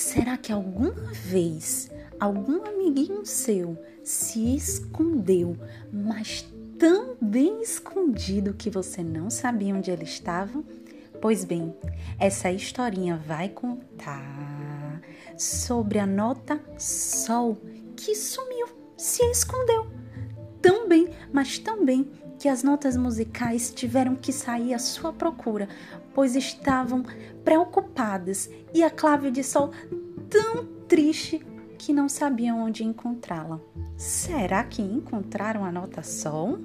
Será que alguma vez algum amiguinho seu se escondeu, mas tão bem escondido que você não sabia onde ele estava? Pois bem, essa historinha vai contar sobre a nota Sol que sumiu, se escondeu. Bem, mas tão bem que as notas musicais tiveram que sair à sua procura, pois estavam preocupadas e a clave de Sol tão triste que não sabiam onde encontrá-la. Será que encontraram a nota Sol?